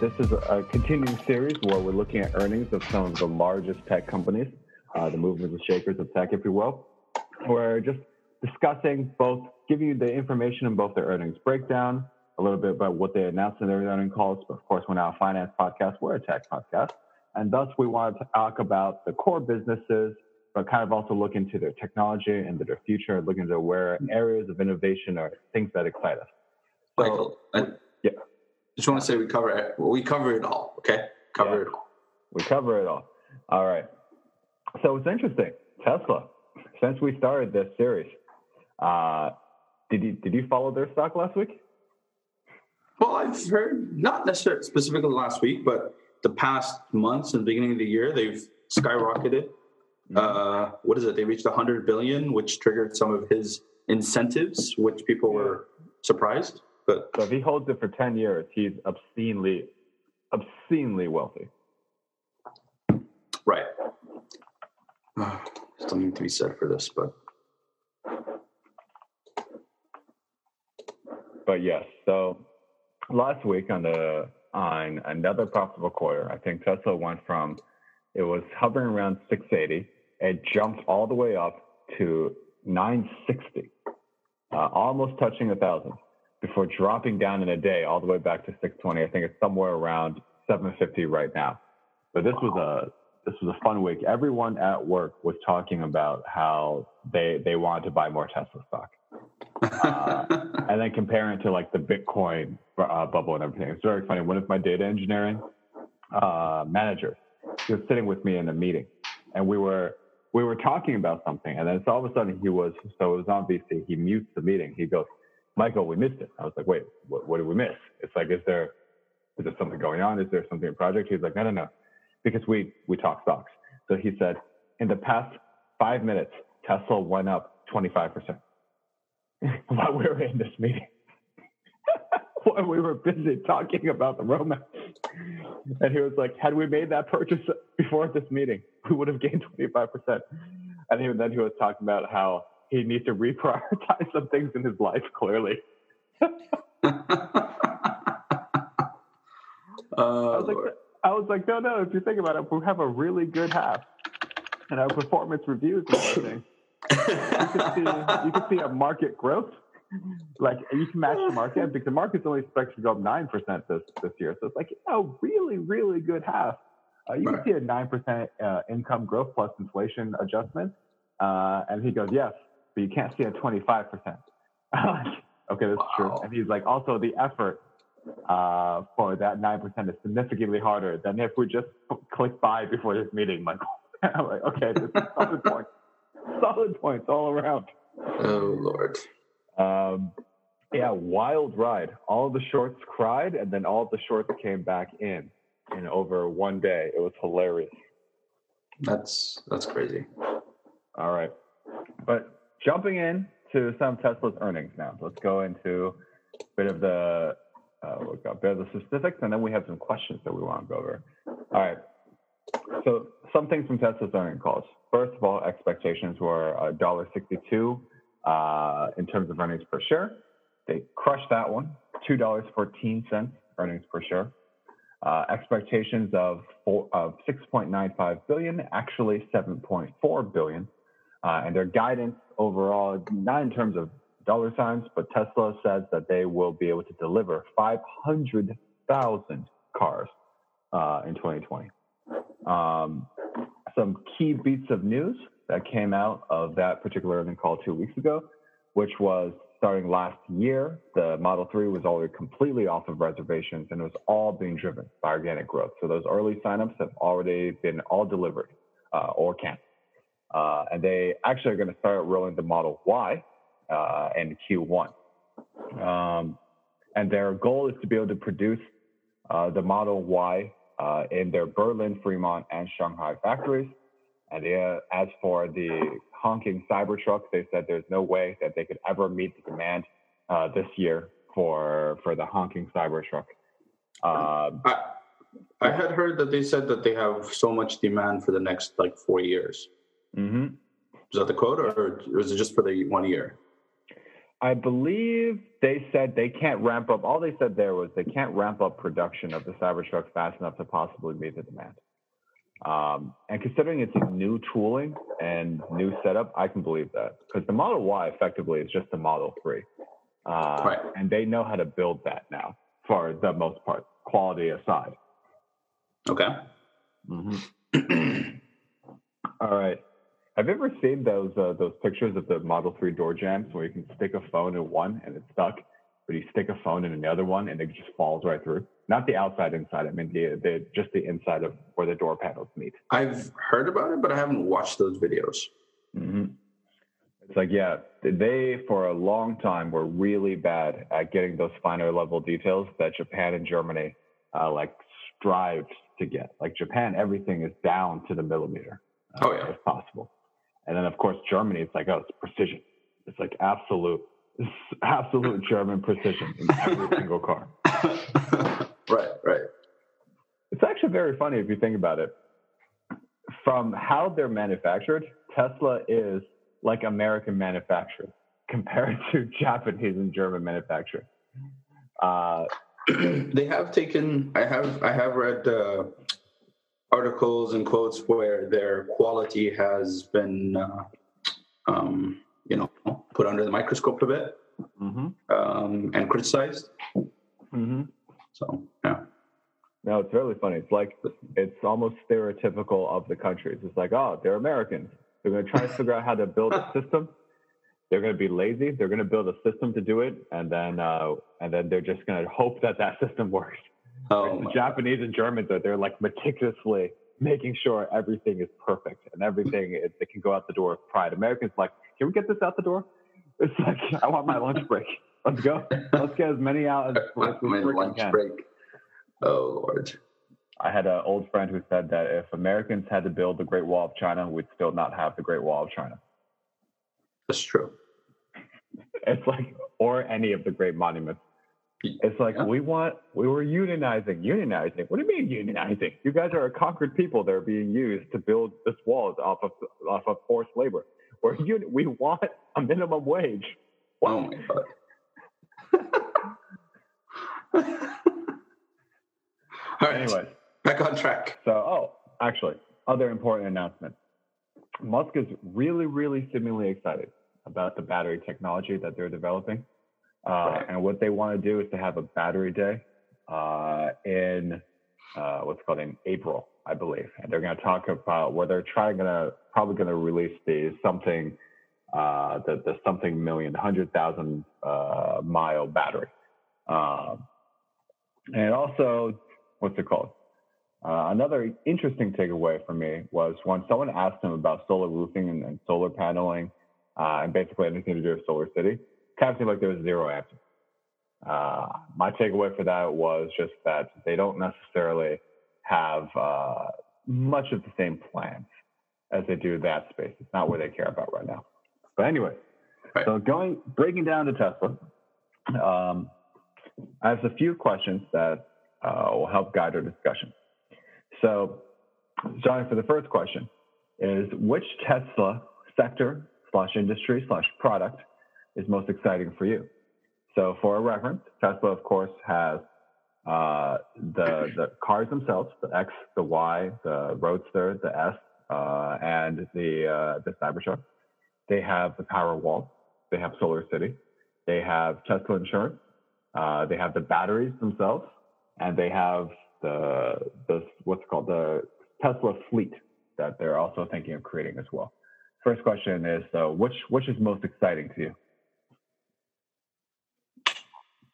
this is a continuing series where we're looking at earnings of some of the largest tech companies, uh, the movers and shakers of tech, if you will. We're just discussing both, giving you the information on both their earnings breakdown, a little bit about what they announced in their earnings calls. But of course, we're not a finance podcast; we're a tech podcast, and thus we wanted to talk about the core businesses, but kind of also look into their technology and their future, look into where areas of innovation are things that excite us. So, Michael, I. just want to say we cover it. We cover it all. Okay, cover yeah. it all. We cover it all. All right. So it's interesting. Tesla. Since we started this series, uh, did you did you follow their stock last week? Well, I've heard not necessarily specifically last week, but the past months and beginning of the year, they've skyrocketed. Mm-hmm. Uh, what is it? They reached 100 billion, which triggered some of his incentives, which people were surprised. But so if he holds it for 10 years, he's obscenely, obscenely wealthy. Right. Still need to be said for this, but. But yes, so last week on the on another profitable quarter, I think Tesla went from it was hovering around 680, it jumped all the way up to 960, uh, almost touching a thousand before dropping down in a day all the way back to 620. I think it's somewhere around 750 right now. But this was a this was a fun week. Everyone at work was talking about how they they wanted to buy more Tesla stock, uh, and then comparing it to like the Bitcoin uh, bubble and everything. It's very funny. One of my data engineering uh, managers he was sitting with me in a meeting, and we were we were talking about something, and then so all of a sudden he was so it was on VC. He mutes the meeting. He goes, Michael, we missed it. I was like, wait, what, what did we miss? It's like, is there, is there something going on? Is there something in project? He's like, no, no, no, because we, we talk stocks. So he said, in the past five minutes, Tesla went up 25% while we were in this meeting. while we were busy talking about the roadmap. And he was like, had we made that purchase before this meeting, we would have gained 25%. And even then he was talking about how he needs to reprioritize some things in his life. Clearly. Oh, I, was like, I was like, no, no. If you think about it, we have a really good half, and our performance reviews and everything. you can see you can see a market growth. Like you can match the market because the market's only expected to go up nine percent this this year. So it's like a really really good half. Uh, you right. can see a nine percent uh, income growth plus inflation adjustment. Uh, and he goes, yes, but you can't see a 25%. okay, that's wow. true. And he's like, also the effort uh, for that 9% is significantly harder than if we just click buy before this meeting, Michael. I'm like, okay, this is solid points. Solid points all around. Oh, Lord. Um, yeah, wild ride. All the shorts cried, and then all the shorts came back in in over one day. It was hilarious. That's that's crazy. All right, but jumping in to some Tesla's earnings now. Let's go into a bit of the uh, bit of the specifics, and then we have some questions that we want to go over. All right. So some things from Tesla's earnings calls. First of all, expectations were $1.62 uh, in terms of earnings per share. They crushed that one, $2.14 earnings per share. Uh, expectations of, four, of 6.95 billion, actually 7.4 billion. Uh, and their guidance overall, not in terms of dollar signs, but Tesla says that they will be able to deliver 500,000 cars uh, in 2020. Um, some key beats of news that came out of that particular earnings call two weeks ago, which was starting last year, the Model 3 was already completely off of reservations and it was all being driven by organic growth. So those early signups have already been all delivered uh, or canceled. Uh, and they actually are going to start rolling the Model Y uh, in Q1. Um, and their goal is to be able to produce uh, the Model Y uh, in their Berlin, Fremont, and Shanghai factories. And they, as for the honking Cybertruck, they said there's no way that they could ever meet the demand uh, this year for for the honking Cybertruck. Um, I, I had heard that they said that they have so much demand for the next like four years. Mm-hmm. Is that the quote, or was it just for the one year? I believe they said they can't ramp up. All they said there was they can't ramp up production of the Cybertruck fast enough to possibly meet the demand. Um, and considering it's a new tooling and new setup, I can believe that because the Model Y effectively is just the Model 3. Uh, Right. And they know how to build that now for the most part, quality aside. Okay. All right. Have you ever seen those uh, those pictures of the Model 3 door jams where you can stick a phone in one and it's stuck, but you stick a phone in another one and it just falls right through? Not the outside inside. I mean the, the just the inside of where the door panels meet. I've heard about it, but I haven't watched those videos. hmm It's like yeah, they for a long time were really bad at getting those finer level details that Japan and Germany uh, like strived to get. Like Japan, everything is down to the millimeter. uh, Oh, yeah. if possible. And then of course Germany, it's like oh, it's precision. It's like absolute, it's absolute German precision in every single car. right, right. It's actually very funny if you think about it. From how they're manufactured, Tesla is like American manufactured compared to Japanese and German manufacturing. Uh, they have taken. I have. I have read uh, articles and quotes where their quality has been, uh, um, you know, put under the microscope a bit mhm, um, and criticized. mhm. So yeah, No, it's really funny. It's like it's almost stereotypical of the countries. It's like, oh, they're Americans. They're going to try to figure out how to build a system. They're going to be lazy. They're going to build a system to do it, and then uh, and then they're just going to hope that that system works. Oh, the Japanese and Germans are they're like meticulously making sure everything is perfect and everything is, it can go out the door with pride. Americans like, can we get this out the door? It's like I want my lunch break. Let's go. Let's get as many out as, as we my lunch can. break. Oh Lord. I had an old friend who said that if Americans had to build the Great Wall of China, we'd still not have the Great Wall of China. That's true. It's like, or any of the great monuments. It's like Yeah. we want, we were unionizing, unionizing. What do you mean unionizing? You guys are a conquered people that are being used to build this wall off of off of forced labor. We're uni- we want a minimum wage. Oh my God. All right. Anyways, back on track. so oh, actually, other important announcement. Musk is really, really seemingly excited about the battery technology that they're developing. Uh, Right. And what they want to do is to have a battery day uh, in uh, what's called in April, I believe. And they're going to talk about where they're trying to probably going to release the something, uh, the, the something million, hundred thousand uh, mile battery. Um, and also, what's it called? Uh, another interesting takeaway for me was when someone asked him about solar roofing and, and solar paneling uh, and basically anything to do with Solar City, kind of seemed like there was zero answer. Uh, my takeaway for that was just that they don't necessarily have uh, much of the same plans as they do that space. It's not what they care about right now. But anyway, Right. so going breaking down to Tesla, um, I have a few questions that uh, will help guide our discussion. So, Johnny, for the first question, is which Tesla sector slash industry slash product is most exciting for you? So, for a reference, Tesla, of course, has uh, the the cars themselves, the X, the Y, the Roadster, the S, uh, and the uh, the Cybertruck. They have the Powerwall. They have Solar City. They have Tesla Insurance. Uh, they have the batteries themselves, and they have the the what's called the Tesla fleet that they're also thinking of creating as well. First question is, uh, which which is most exciting to you?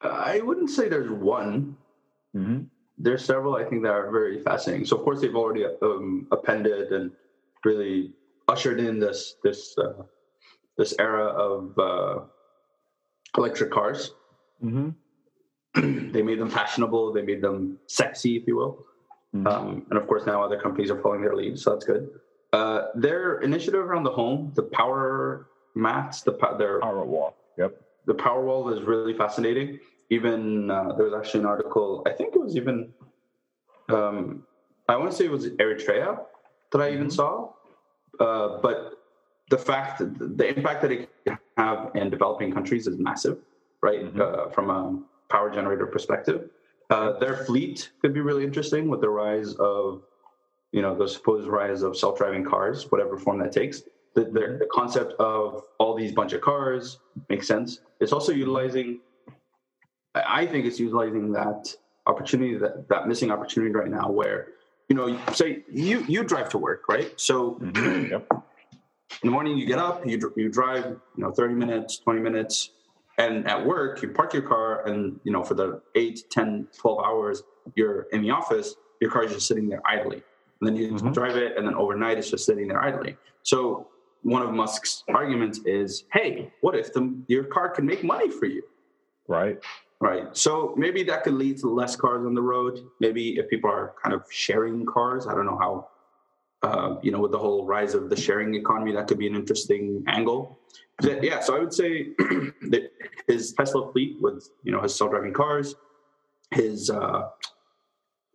I wouldn't say there's one. Mm-hmm. There's several I think that are very fascinating. So of course they've already um, appended and really ushered in this this uh, this era of uh, electric cars. Mm-hmm. they made them fashionable. They made them sexy, if you will. Mhm. Um, and of course, now other companies are following their lead, so that's good. Uh, their initiative around the home, the power mats, the their Powerwall. Yep. The Powerwall is really fascinating. Even uh, there was actually an article. I think it was even. Um, I want to say it was Eritrea that I even Mhm. saw, uh, but the fact that the impact that it can have in developing countries is massive, right? Mhm. Uh, from a power generator perspective, uh, their fleet could be really interesting with the rise of, you know, the supposed rise of self-driving cars, whatever form that takes. The, the, the concept of all these bunch of cars makes sense. It's also utilizing. I think it's utilizing that opportunity, that that missing opportunity right now, where you know, say you you drive to work, right? So Mhm. Yep. in the morning you get up you, you drive you know 30 minutes 20 minutes and at work you park your car and you know for the 8 10 12 hours you're in the office your car is just sitting there idly and then you Mhm. drive it and then overnight it's just sitting there idly so one of musk's arguments is hey what if the, your car can make money for you Right. Right. So maybe that could lead to less cars on the road. Maybe if people are kind of sharing cars, I don't know how, uh, you know, with the whole rise of the sharing economy, that could be an interesting angle. But yeah. So I would say that his Tesla fleet with, you know, his self-driving cars, his uh,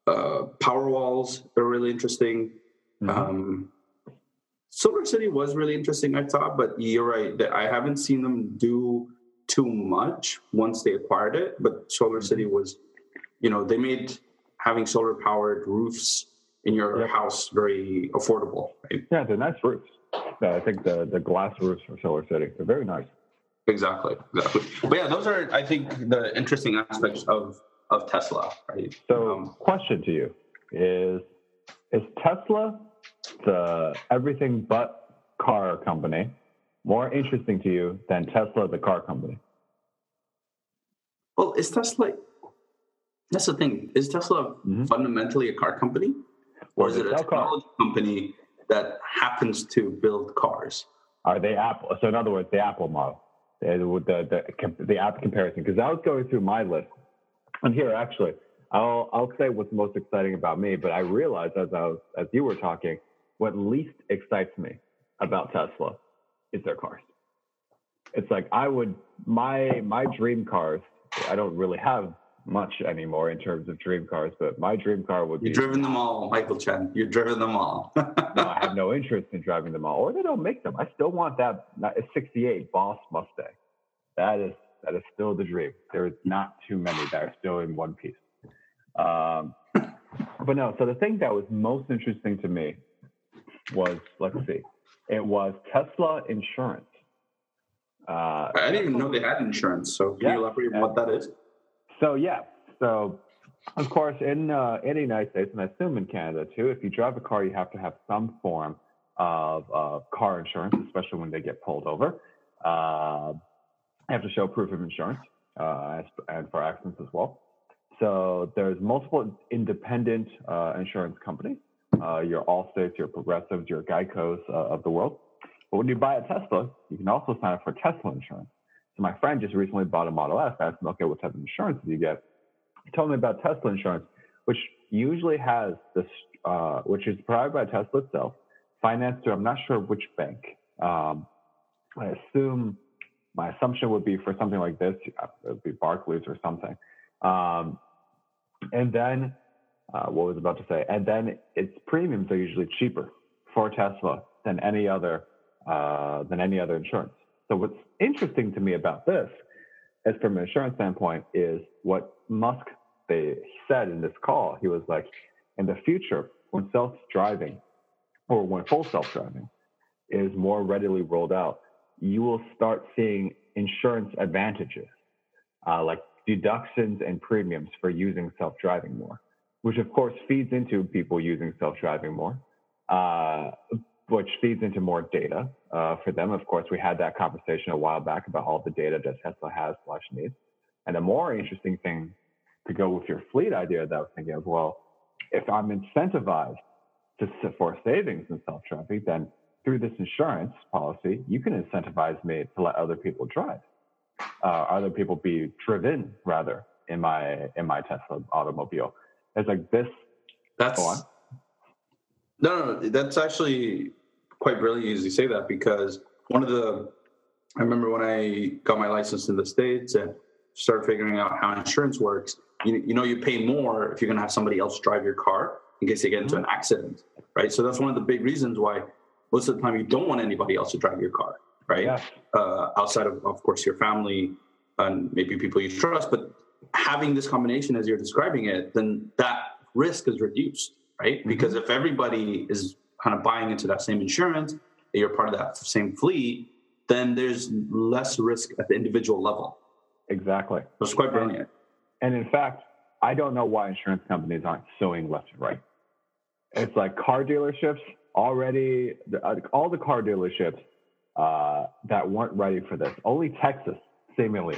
uh, power walls are really interesting. Mhm. Um, Solar City was really interesting, I thought, but you're right that I haven't seen them do too much once they acquired it. But Solar City was, you know, they made having solar powered roofs in your Yep. house very affordable. Right? yeah, they're nice roofs. Uh, I think the the glass roofs for Solar City they're very nice. Exactly, exactly. But yeah, those are I think the interesting aspects of of Tesla, right? So, Um, question to you is: Is Tesla the everything but car company more interesting to you than Tesla, the car company? well, is Tesla? That's the thing. Is Tesla Mhm. fundamentally a car company, or is it a they sell cars? technology company that happens to build cars? Are they Apple? So, in other words, the Apple model, the the the, the app comparison. Because I was going through my list, and here actually, I'll I'll say what's most exciting about me. But I realized as I was as you were talking, what least excites me about Tesla is their cars. It's like I would my my dream cars. I don't really have much anymore in terms of dream cars, but my dream car would be. You've driven them all, Michael Chen. You've driven them all. no, I have no interest in driving them all, or they don't make them. I still want that that- '68 Boss Mustang. That is that is still the dream. There is not too many that are still in one piece. Um, but no, so the thing that was most interesting to me was let's see, it was Tesla insurance. Uh, I didn't even know they had insurance. So can Yeah. you elaborate on what that is? So yeah, so of course in uh, in the United States and I assume in Canada too, if you drive a car, you have to have some form of uh, car insurance, especially when they get pulled over. Uh, you have to show proof of insurance uh, as- and for accidents as well. So there's multiple independent uh, insurance companies. Uh, your Allstates, your Progressives, your Geicos uh, of the world. But when you buy a Tesla, you can also sign up for Tesla insurance. So my friend just recently bought a Model S. I asked him, okay, what type of insurance do you get? He told me about Tesla insurance, which usually has this, uh, which is provided by Tesla itself, financed through, I'm not sure which bank. Um, I assume, my assumption would be for something like this, uh, it would be Barclays or something. Um, and then, uh, what was about to say? And then its premiums are usually cheaper for Tesla than any other, uh, than any other insurance. So what's interesting to me about this, as from an insurance standpoint, is what Musk they said in this call. He was like, in the future, when self-driving or when full self-driving is more readily rolled out, you will start seeing insurance advantages, uh, like deductions and premiums for using self-driving more, which of course feeds into people using self-driving more. Uh, which feeds into more data uh, for them. Of course, we had that conversation a while back about all the data that Tesla has slash needs. And the more interesting thing to go with your fleet idea that I was thinking of, well, if I'm incentivized to for savings in self-driving, then through this insurance policy, you can incentivize me to let other people drive, uh, other people be driven rather in my in my Tesla automobile. It's like this. That's no, no, that's actually quite brilliant as you say that because one of the I remember when I got my license in the states and started figuring out how insurance works. You, you know, you pay more if you're going to have somebody else drive your car in case you get into an accident, right? So that's one of the big reasons why most of the time you don't want anybody else to drive your car, right? Yes. Uh, outside of, of course, your family and maybe people you trust, but having this combination as you're describing it, then that risk is reduced, right? Mm-hmm. Because if everybody is kind of buying into that same insurance, you're part of that same fleet, then there's less risk at the individual level. Exactly. So it's quite brilliant. And in fact, I don't know why insurance companies aren't suing left and right. It's like car dealerships already, uh, all the car dealerships uh, that weren't ready for this. Only Texas, seemingly,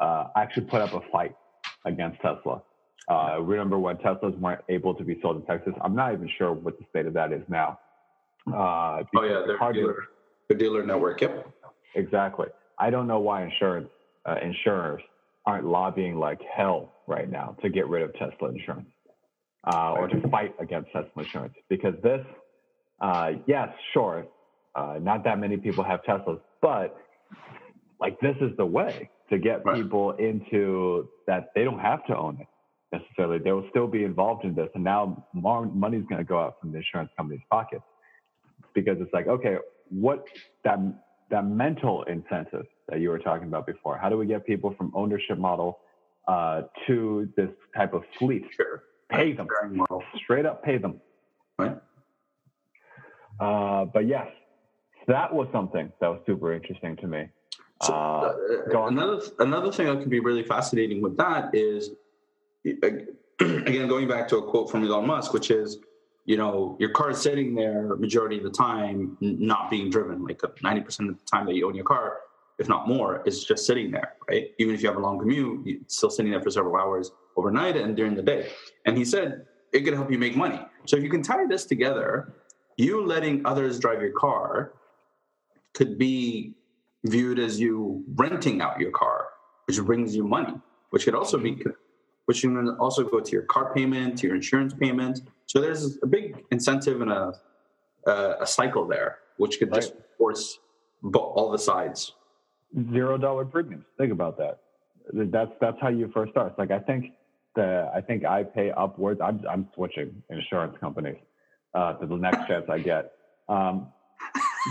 uh, actually put up a fight against Tesla. Uh, remember when Teslas weren't able to be sold in Texas? I'm not even sure what the state of that is now. Uh, Oh yeah, the their car dealers- dealer, their dealer network. Yep. Exactly. I don't know why insurance uh, insurers aren't lobbying like hell right now to get rid of Tesla insurance uh, or to fight against Tesla insurance because this, uh, yes, sure, uh, not that many people have Teslas, but like this is the way to get Right. people into that they don't have to own it necessarily. They will still be involved in this, and now more money's going to go out from the insurance company's pockets because it's like, okay, what that that mental incentive that you were talking about before? How do we get people from ownership model uh, to this type of fleet? Sure. Pay them model. straight up, pay them. Right. Uh, but yes, that was something that was super interesting to me. So, Uh, uh, another another thing that could be really fascinating with that is again going back to a quote from Elon Musk, which is, you know, your car is sitting there majority of the time not being driven. Like ninety percent of the time that you own your car, if not more, is just sitting there, right? Even if you have a long commute, it's still sitting there for several hours overnight and during the day. And he said it could help you make money. So if you can tie this together, you letting others drive your car could be viewed as you renting out your car, which brings you money, which could also be, which can also go to your car payment, to your insurance payment. So there's a big incentive and a a, a cycle there, which could just force all the sides. zero dollar premiums. Think about that. That's that's how you first start. Like I think the I think I pay upwards. I'm I'm switching insurance companies uh, to the next chance I get um,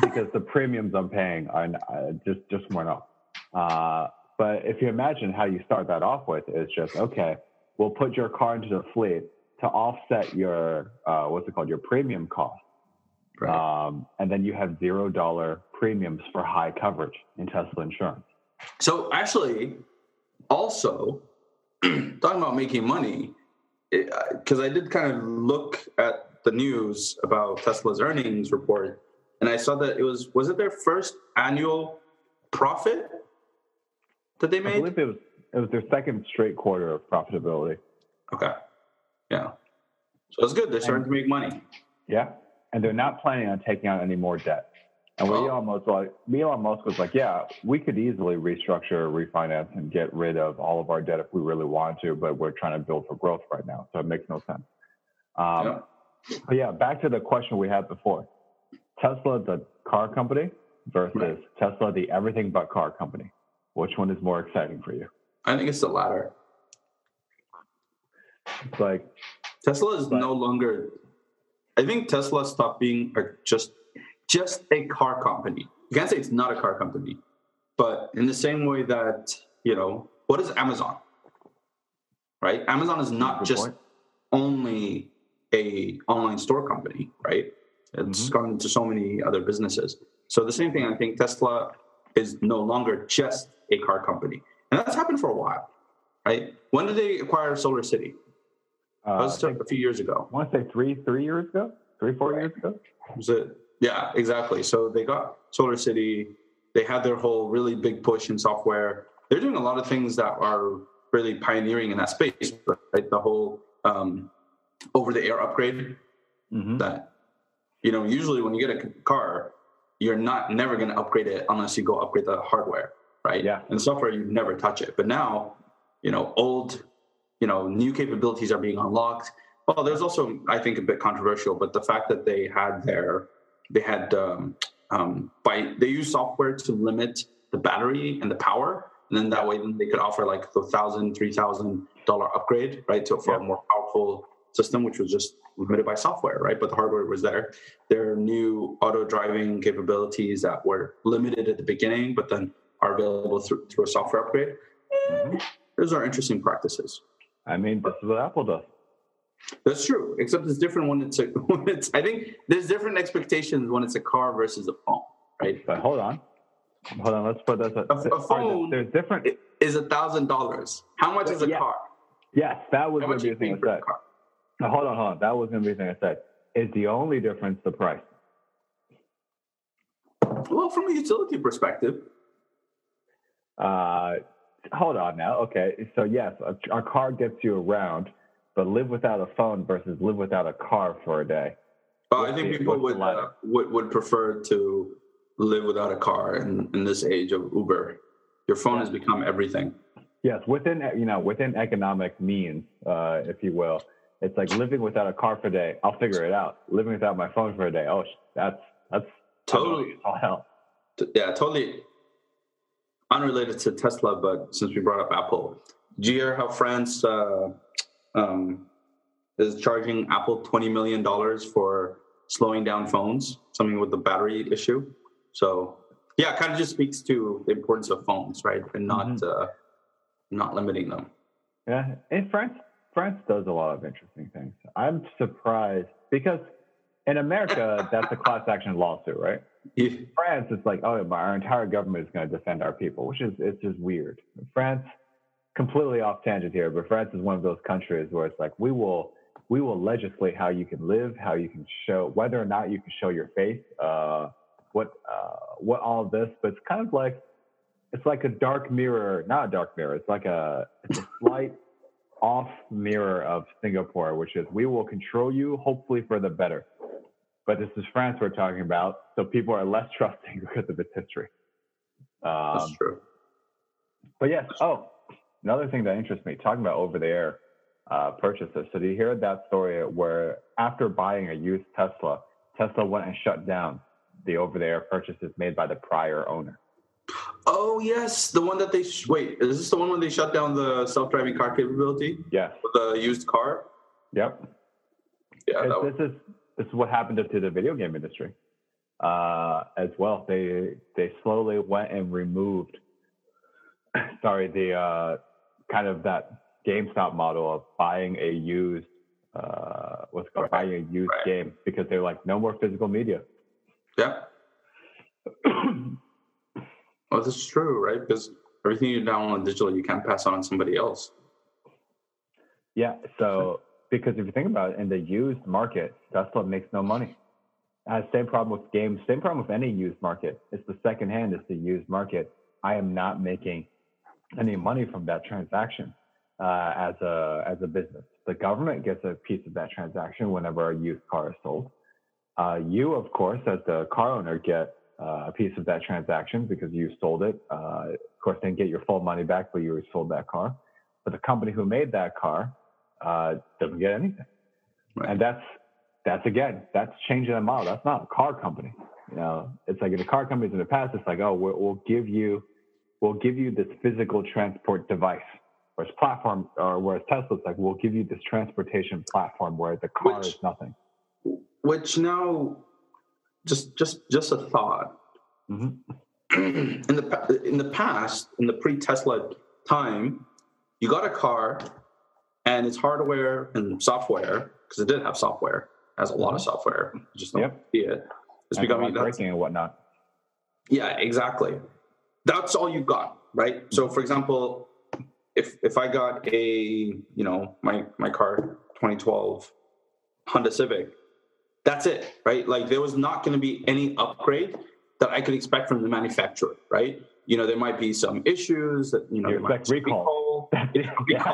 because the premiums I'm paying are uh, just just went up. Uh, but if you imagine how you start that off with, it's just okay. We'll put your car into the fleet to offset your uh, what's it called your premium cost. Um, and then you have zero dollar premiums for high coverage in Tesla insurance. So actually, also talking about making money, because I did kind of look at the news about Tesla's earnings report, and I saw that it was was it their first annual profit that they made? I believe it was it was their second straight quarter of profitability. Okay, yeah. So it's good. They're starting to make money. Yeah, and they're not planning on taking on any more debt. And what Oh. Elon Musk like, Elon Musk was like, yeah, we could easily restructure, refinance, and get rid of all of our debt if we really wanted to, but we're trying to build for growth right now, so it makes no sense. Um, Yeah. But yeah, back to the question we had before: Tesla, the car company, versus Right. Tesla, the everything but car company. Which one is more exciting for you? I think it's the latter. It's like Tesla is But- no longer. I think Tesla stopped being a, just just a car company. You can't say it's not a car company, but in the same way that you know, what is Amazon? Right? Amazon is not just point. only a online store company, right? It's Mhm. gone into so many other businesses. So the same thing. I think Tesla is no longer just a car company, and that's happened for a while, right? When did they acquire Solar City? That uh, was a few years ago. I want to say three, three years ago, three, four years ago. Was it? Yeah, exactly. So they got Solar City. They had their whole really big push in software. They're doing a lot of things that are really pioneering in that space, right? The whole um, over-the-air upgrade. Mhm. That you know, usually when you get a car, you're not never going to upgrade it unless you go upgrade the hardware, right? Yeah. And software, you never touch it. But now, you know, old, you know, new capabilities are being unlocked. Well, there's also, I think, a bit controversial, but the fact that they had their, they had, um, um, by they use software to limit the battery and the power, and then that way then they could offer like the thousand, three thousand dollar upgrade, right, to for a more powerful system, which was just limited by software, right? But the hardware was there. There are new auto driving capabilities that were limited at the beginning, but then are available through, through a software upgrade. Mhm. Those are interesting practices. I mean, this is what Apple does. That's true, except it's different when it's a when it's. I think there's different expectations when it's a car versus a phone, right? But hold on, hold on. Let's put this. A- a phone- There's different. Is a thousand dollars. How much is a Yeah. car? Yes, that was be you the thing I for a car? Now, hold on, hold on. That was going to be the thing I said. Is the only difference the price? Well, from a utility perspective, Uh, hold on now. Okay, so yes, a, a car gets you around, but live without a phone versus live without a car for a day. uh, I think the- people would, uh, would would prefer to live without a car in, in this age of Uber. Your phone has become everything. Yes, within you know within economic means, uh, if you will, it's like living without a car for a day. I'll figure it out. Living without my phone for a day. Oh, that's that's Totally. all hell. T- Yeah, totally unrelated to Tesla, but since we brought up Apple, do you hear how France uh, um, is charging Apple twenty million dollars for slowing down phones? Something with the battery issue. So yeah, it kind of just speaks to the importance of phones, right, and not uh, not limiting them. Yeah, and France France does a lot of interesting things. I'm surprised because in America that's a class action lawsuit, right? Yeah. France, it's like, oh, my, our entire government is going to defend our people, which is it's just weird. France, completely off tangent here, but France is one of those countries where it's like we will we will legislate how you can live, how you can show whether or not you can show your faith, uh, what uh, what all of this, but it's kind of like it's like a dark mirror, not a dark mirror. It's like a it's a slight off mirror of Singapore, which is we will control you, hopefully for the better. But this is France we're talking about, so people are less trusting because of its history. That's Um, true. but yes, oh, another thing that interests me, talking about over the air uh, purchases. So do you hear that story where after buying a used Tesla, Tesla went and shut down the over the air purchases made by the prior owner? Oh yes, the one that they sh- wait. Is this the one when they shut down the self-driving car capability Yeah, with the used car? Yep. Yeah, that It's- was, this is this is what happened to the video game industry uh, as well. They they slowly went and removed, sorry, the uh, kind of that GameStop model of buying a used uh, what's called Right. buying a used Right. game because they're like no more physical media. yeah. Well, this is true, right? Because everything you download digital, you can't pass on to somebody else. yeah, so because if you think about it, in the used market, Tesla makes no money. Same problem with games, same problem with any used market. It's the second hand, it's the used market. I am not making any money from that transaction uh, as a as a business. The government gets a piece of that transaction whenever a used car is sold. Uh, you, of course, as the car owner, get uh, a piece of that transaction because you sold it. Uh, of course, then get your full money back, but you sold that car. But the company who made that car uh, doesn't get anything, Right. and that's that's again that's changing the model. That's not a car company. You know, it's like in the car companies in the past, it's like, oh, we'll, we'll give you we'll give you this physical transport device. Whereas platform, or whereas Tesla's like, we'll give you this transportation platform where the car Which- is nothing. Which now, just just just a thought. Mhm. in the in the past, in the pre-Tesla time, you got a car, and its hardware and software, because it did have software, has a lot of software. You just don't Yep. see it. It's And becoming braking and whatnot. Yeah, exactly. That's all you got, right? So, for example, if if I got a you know my my car 2012 Honda Civic, that's it, right? Like there was not going to be any upgrade that I could expect from the manufacturer, right? You know, there might be some issues that you know You might expect recall. recall. Yeah.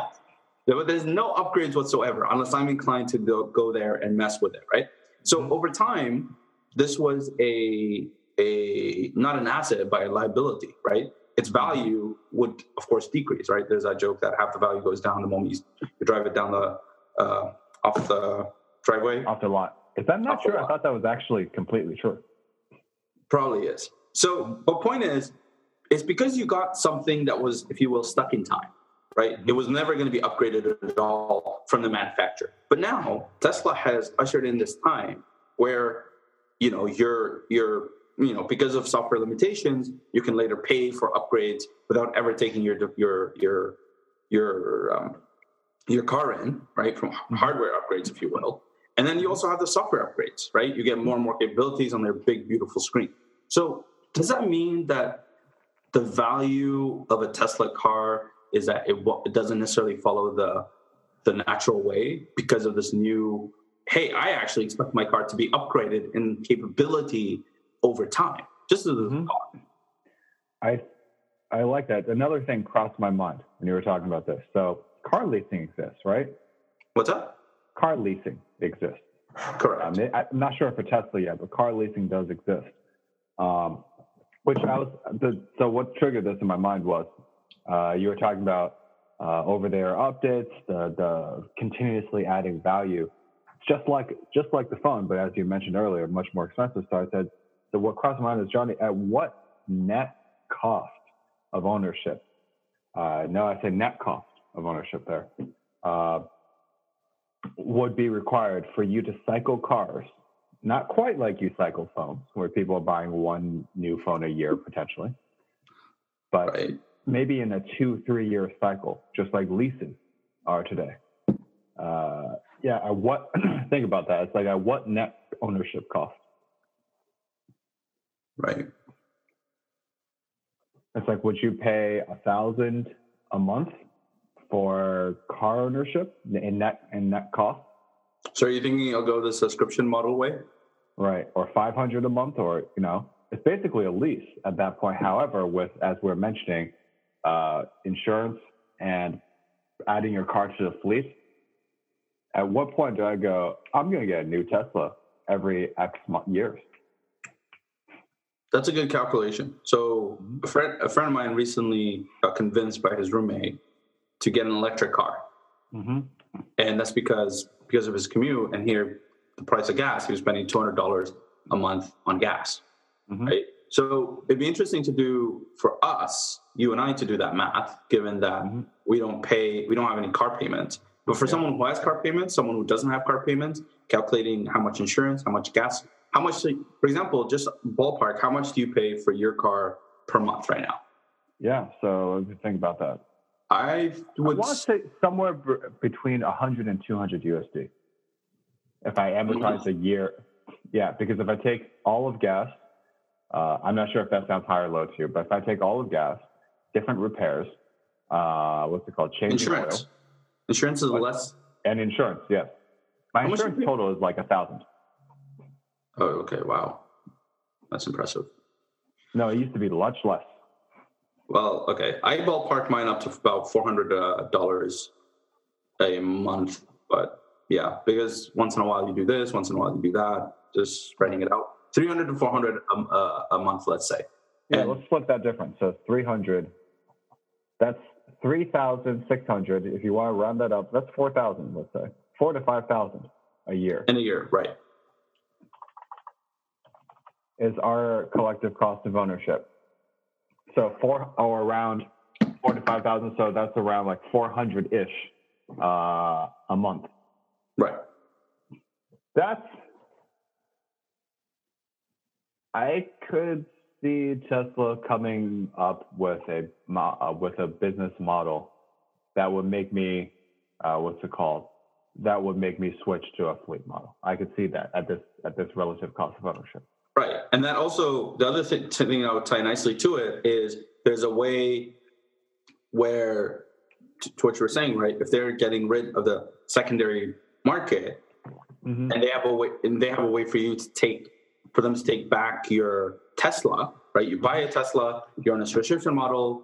There- There's no upgrades whatsoever unless I'm inclined to go, go there and mess with it, right? So Mhm. over time, this was a a not an asset but a liability, right? Its value would of course decrease, right? There's that joke that half the value goes down the moment you, you drive it down the uh, off the driveway. off the lot. Is that not true? I thought that was actually completely true. Probably is. So, but point is, it's because you got something that was, if you will, stuck in time, right? It was never going to be upgraded at all from the manufacturer. But now Tesla has ushered in this time where you know you're you're you know because of software limitations, you can later pay for upgrades without ever taking your your your your um, your car in, right? From hardware upgrades, if you will. And then you also have the software upgrades, right? You get more and more capabilities on their big, beautiful screen. So does that mean that the value of a Tesla car is that it, it doesn't necessarily follow the the natural way because of this new? Hey, I actually expect my car to be upgraded in capability over time. Just as a mm-hmm. thought. I I like that. Another thing crossed my mind when you were talking about this. So car leasing exists, right? What's that? Car leasing exists. Correct. Um, I'm not sure if it's for Tesla yet, but car leasing does exist. Um, which I was the, so what triggered this in my mind was uh, you were talking about uh, over the air updates, the the continuously adding value, just like just like the phone, but as you mentioned earlier, much more expensive. So I said, so what crossed my mind is Johnny, at what net cost of ownership? Uh, no, I say net cost of ownership there. Would be required for you to cycle cars not quite like you cycle phones, where people are buying one new phone a year potentially, but right. maybe in a two, three year cycle, just like leases are today. Uh, yeah, what think about that? It's like a what net ownership cost? Right. It's like, would you pay a thousand a month for car ownership in net in net cost? So are you thinking I'll go the subscription model way? Right. Or 500 a month or, you know, it's basically a lease at that point. However, with, as we're mentioning, uh, insurance and adding your car to the fleet, at what point do I go, I'm going to get a new Tesla every X years? That's a good calculation. So a friend, a friend of mine recently got convinced by his roommate to get an electric car. Mm-hmm. And that's because because of his commute and here the price of gas, he was spending two hundred dollars a month on gas. Mm-hmm. Right. So it'd be interesting to do for us, you and I, to do that math, given that mm-hmm. we don't pay, we don't have any car payments. But for yeah. someone who has car payments, someone who doesn't have car payments, calculating how much insurance, how much gas, how much, for example, just ballpark, how much do you pay for your car per month right now? Yeah. So think about that. I would I want to say somewhere b- between 100 and 200 USD. If I amortize a year, yeah, because if I take all of gas, uh, I'm not sure if that sounds high or low to you, but if I take all of gas, different repairs, uh, what's it called? Change insurance. Oil, insurance is less. And insurance, yes. My How insurance total is like a thousand. Oh, okay. Wow. That's impressive. No, it used to be much less. Well, okay. I ballparked mine up to about four hundred uh, dollars a month, but yeah, because once in a while you do this, once in a while you do that, just spreading it out. Three hundred to four hundred a, uh, a month, let's say. Yeah, and, let's split that difference. So three hundred. That's three thousand six hundred. If you want to round that up, that's four thousand. Let's say four to five thousand a year. In a year, right? Is our collective cost of ownership. So four or around four to five thousand. So that's around like four hundred ish uh, a month. Right. That's. I could see Tesla coming up with a uh, with a business model that would make me uh, what's it called? That would make me switch to a fleet model. I could see that at this at this relative cost of ownership. Right, and that also the other thing, thing I would tie nicely to it is there's a way where to, to what you were saying, right? If they're getting rid of the secondary market, mm-hmm. and they have a way, and they have a way for you to take for them to take back your Tesla, right? You buy a Tesla, you're on a subscription model,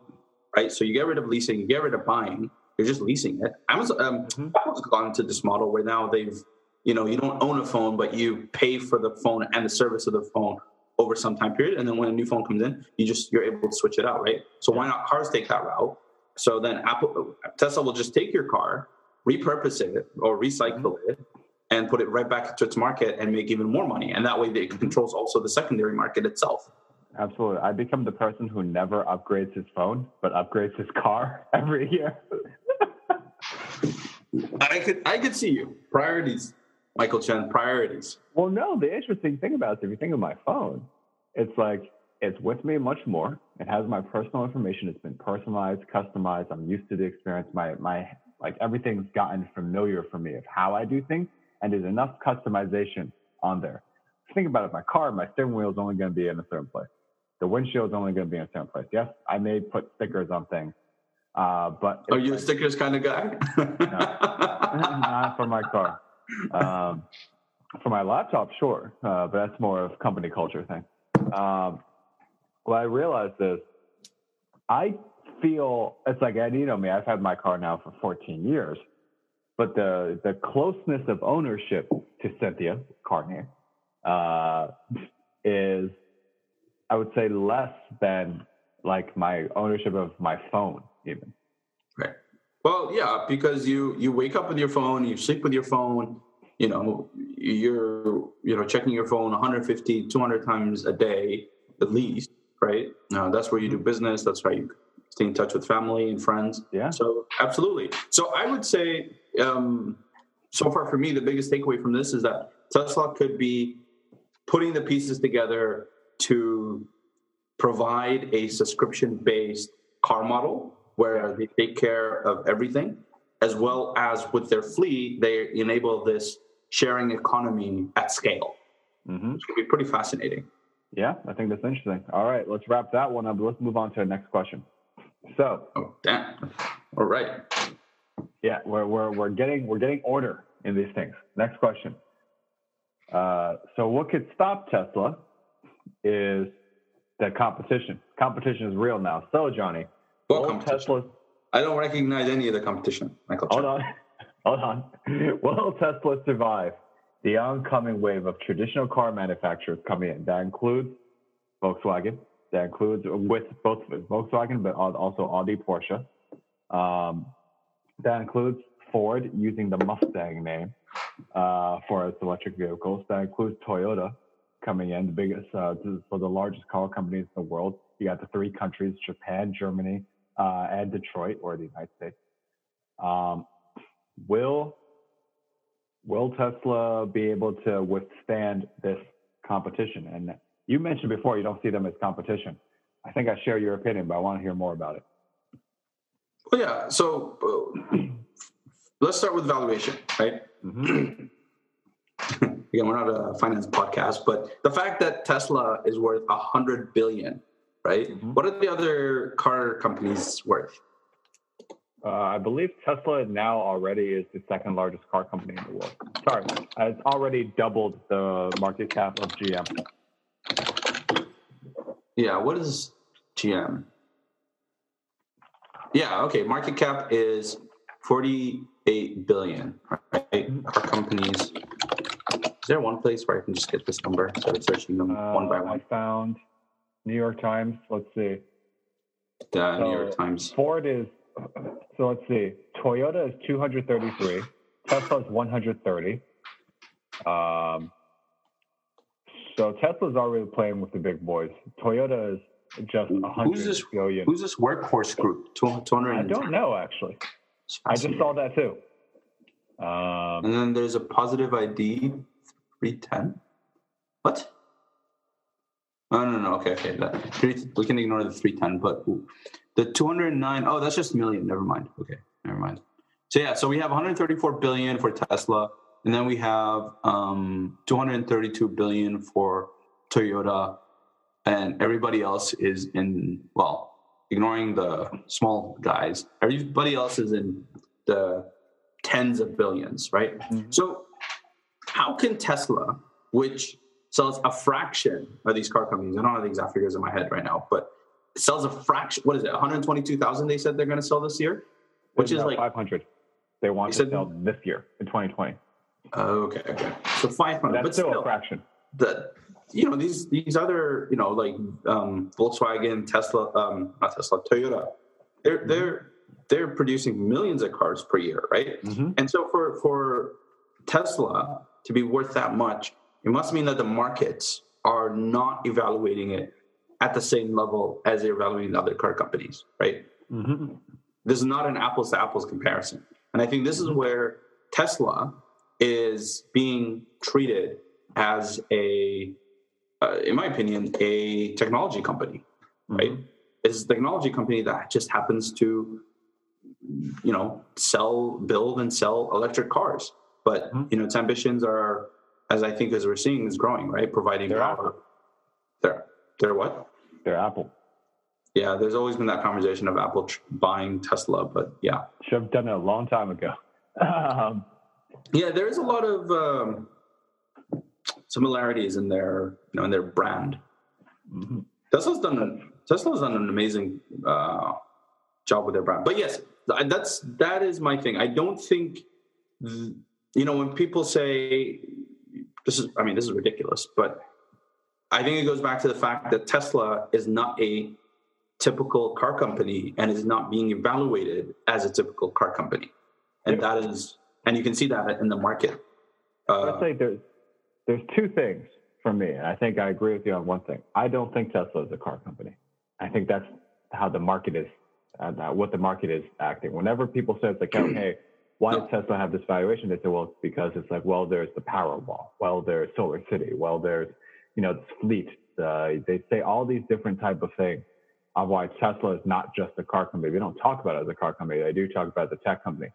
right? So you get rid of leasing, you get rid of buying, you're just leasing it. Amazon, um, mm-hmm. Apple's gone to this model where now they've, you know, you don't own a phone, but you pay for the phone and the service of the phone over some time period, and then when a new phone comes in, you just you're able to switch it out, right? So why not cars take that route? So then Apple Tesla will just take your car, repurpose it or recycle mm-hmm. it and put it right back into its market and make even more money. And that way it controls also the secondary market itself. Absolutely. I become the person who never upgrades his phone, but upgrades his car every year. I could I could see you priorities, Michael Chen. Priorities. Well, no. The interesting thing about it, if you think of my phone, it's like it's with me much more. It has my personal information. It's been personalized, customized. I'm used to the experience. My my like everything's gotten familiar for me of how I do things, and there's enough customization on there. Think about it. My car, my steering wheel is only going to be in a certain place. The windshield is only going to be in a certain place. Yes, I may put stickers on things, uh, but Are you a stickers kind of guy? not for my car. Um, for my laptop, sure, uh, but that's more of company culture thing. Um, what I realized this. I feel it's like and you know me. I've had my car now for 14 years, but the the closeness of ownership to Cynthia Cartier uh, is, I would say, less than like my ownership of my phone even. Well, yeah, because you you wake up with your phone, you sleep with your phone, you know, you're you know checking your phone 150, 200 times a day at least, right? Uh, that's where you do business. That's how you stay in touch with family and friends. Yeah. So absolutely. So I would say, um, so far for me, the biggest takeaway from this is that Tesla could be putting the pieces together to provide a subscription-based car model where they take care of everything, as well as with their fleet, they enable this sharing economy at scale. Mm-hmm. Which could be pretty fascinating. Yeah, I think that's interesting. All right, let's wrap that one up. Let's move on to the next question. So, Oh, damn! All right. yeah, we're, we're, we're getting we're getting order in these things. Next question. Uh, so, what could stop Tesla is the competition. Competition is real now. So, Johnny, What competition? Tesla I don't recognize any of the competition, Michael. Hold on. Hold on. Will Tesla survive the oncoming wave of traditional car manufacturers coming in? That includes Volkswagen. That includes with both Volkswagen, but also Audi, Porsche. Um, that includes Ford using the Mustang name uh, for its electric vehicles. That includes Toyota coming in, the biggest, uh, for the largest car companies in the world. You got the three countries: Japan, Germany, uh, and Detroit, or the United States. Um, will will Tesla be able to withstand this competition? And you mentioned before you don't see them as competition. I think I share your opinion, but I want to hear more about it. Well, yeah. So uh, let's start with valuation, right? Mm-hmm. Again, we're not a finance podcast, but the fact that Tesla is worth a hundred billion, right? Mhm. What are the other car companies worth? Uh, I believe Tesla now already is the second largest car company in the world. Sorry, it's already doubled the market cap of GM. Yeah. What is GM? Yeah. Okay. Market cap is forty-eight billion. Right. Car companies. Is there one place where I can just get this number instead of searching them Uh, one by I one? found New York Times. Let's see. The New York Times. Ford is so let's see. Toyota is 233. Tesla is 130. Um, so Tesla's already playing with the big boys. Toyota is just Who's 100 this- billion. Who's this workhorse group? Two hundred. I don't know actually. I just saw that too. Um, And then there's a positive ID, 310. What? Oh, no, no, okay, okay. That, three, we can ignore the 310, but ooh, the 209, oh, that's just million. Never mind. Okay, never mind. So, yeah, so we have 134 billion for Tesla, and then we have um, 232 billion for Toyota, and everybody else is in, well, ignoring the small guys, everybody else is in the tens of billions, right? Mhm. So, how can Tesla, which sells a fraction of these car companies, I don't have the exact figures in my head right now, but it sells a fraction. What is it? 122,000 they said they're going to sell this year, which is like 500. They want to said- sell this year in 2020. oh, okay, okay. So 500, That's but still, still, a fraction. the you know these these other you know like um, Volkswagen, Tesla, um, not Tesla, Toyota, they're they're they're producing millions of cars per year, right? Mhm. And so for for Tesla to be worth that much, it must mean that the markets are not evaluating it at the same level as they're evaluating other car companies, right? Mhm. This is not an apples to apples comparison. And I think this is where Tesla is being treated as a, uh, in my opinion, a technology company, right? Mm-hmm. It's a technology company that just happens to, you know, sell, build, and sell electric cars. But mm-hmm. you know, its ambitions are, as I think as we're seeing, is growing, right? Providing they're power. Apple. They're they're what? They're Apple. Yeah, there's always been that conversation of Apple buying Tesla, but yeah, should have done it a long time ago. um, yeah, there is a lot of um, similarities in their, you know, in their brand. Mm-hmm. Tesla's done Tesla's done an amazing uh, job with their brand. But yes, that's that is my thing. I don't think, you know, when people say this is, I mean, this is ridiculous, but I think it goes back to the fact that Tesla is not a typical car company and is not being evaluated as a typical car company, and that is, and you can see that in the market. Uh, I think there's there's two things for me, and I think I agree with you on one thing. I don't think Tesla is a car company. I think that's how the market is, uh, what the market is acting. Whenever people say it's like, oh, why does Tesla have this valuation? They say, well, it's because it's like, well, there's the Powerwall, well, there's SolarCity, well, there's you know this fleet. Uh, they say all these different type of things of why Tesla is not just a car company. We don't talk about it as a car company. They do talk about it as a tech company.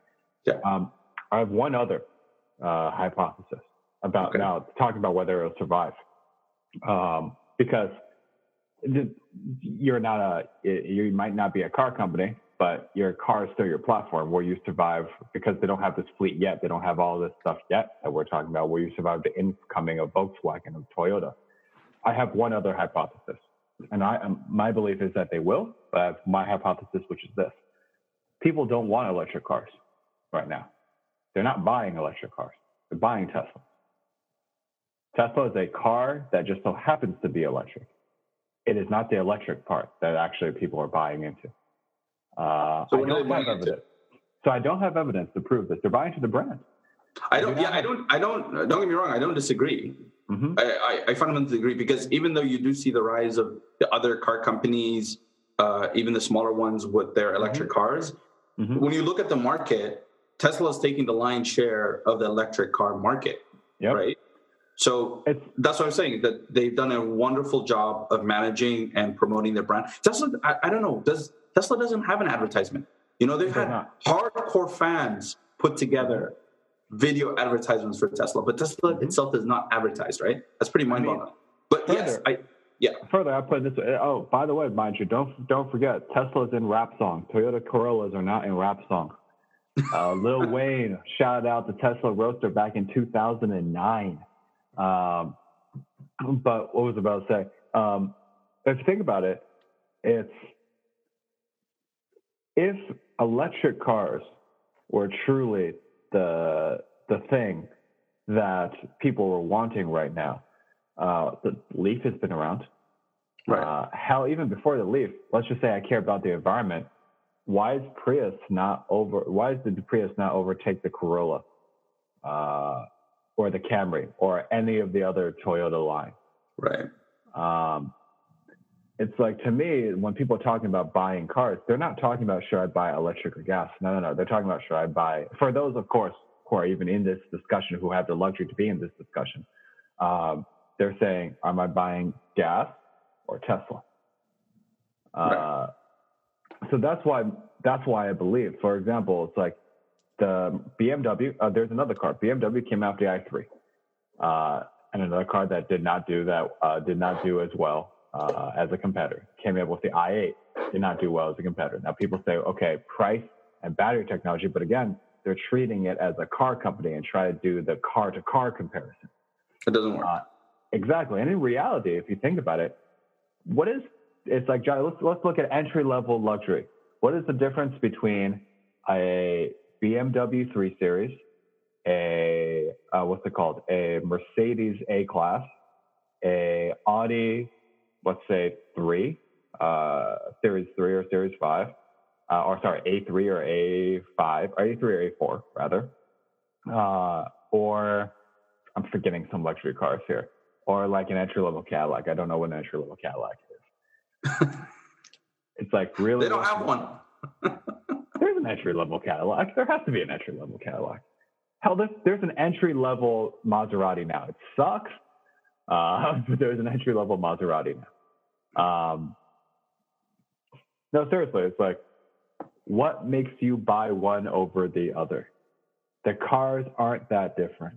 Yeah. Um, I have one other uh, hypothesis about okay. now talking about whether it'll survive, um, because you're not a you might not be a car company, but your car is still your platform. Will you survive because they don't have this fleet yet? They don't have all this stuff yet that we're talking about. Will you survive the incoming of Volkswagen of Toyota? I have one other hypothesis, and I um, my belief is that they will. But my hypothesis, which is this: people don't want electric cars right now. They're not buying electric cars. They're buying Tesla. Tesla is a car that just so happens to be electric. It is not the electric part that actually people are buying into. Uh, so I don't have evidence. So I don't have evidence to prove this. They're buying to the brand. I don't. Yeah, I don't. I don't. Don't get me wrong. I don't disagree. Mm-hmm. I, I, I, fundamentally agree because even though you do see the rise of the other car companies, uh, even the smaller ones with their electric mm-hmm. cars, mm-hmm. when you look at the market, Tesla is taking the lion's share of the electric car market. Yep. Right. So it's, that's what I'm saying. That they've done a wonderful job of managing and promoting their brand. Tesla, I, I don't know. Does Tesla doesn't have an advertisement? You know, they've had not. hardcore fans put together video advertisements for Tesla, but Tesla mm-hmm. itself is not advertised, right? That's pretty mind-boggling. I mean, but further, yes, I yeah. Further, I put this. Oh, by the way, mind you, don't don't forget, Tesla's in rap song. Toyota Corollas are not in rap song. Uh, Lil Wayne shouted out the Tesla Roadster back in 2009. Um, but what was I about to say? Um, if you think about it, it's if electric cars were truly the the thing that people were wanting right now, uh, the Leaf has been around. Right. Uh, hell, even before the Leaf, let's just say I care about the environment. Why is Prius not over? Why did the Prius not overtake the Corolla? Uh, or the Camry or any of the other Toyota line. Right. Um, it's like to me, when people are talking about buying cars, they're not talking about should I buy electric or gas. No, no, no. They're talking about should I buy for those, of course, who are even in this discussion, who have the luxury to be in this discussion. Um, they're saying, am I buying gas or Tesla? Right. Uh, so that's why that's why I believe. For example, it's like the BMW, uh, there's another car. BMW came out the i3, uh, and another car that did not do that, uh, did not do as well uh, as a competitor. Came up with the i8, did not do well as a competitor. Now people say, okay, price and battery technology, but again, they're treating it as a car company and try to do the car to car comparison. It doesn't work. Uh, exactly. And in reality, if you think about it, what is it's like John, let's let's look at entry level luxury. What is the difference between a BMW 3 Series, a uh, what's it called? A Mercedes A Class, a Audi, let's say three, uh, Series 3 or Series 5, uh, or sorry, A3 or A5, or A3 or A4 rather, uh, or I'm forgetting some luxury cars here, or like an entry level Cadillac. I don't know what an entry level Cadillac is. it's like really. They don't have one. There's an entry level Cadillac. There has to be an entry level Cadillac. Hell, there's, there's an entry level Maserati now. It sucks, uh, but there's an entry level Maserati now. Um, no, seriously, it's like, what makes you buy one over the other? The cars aren't that different.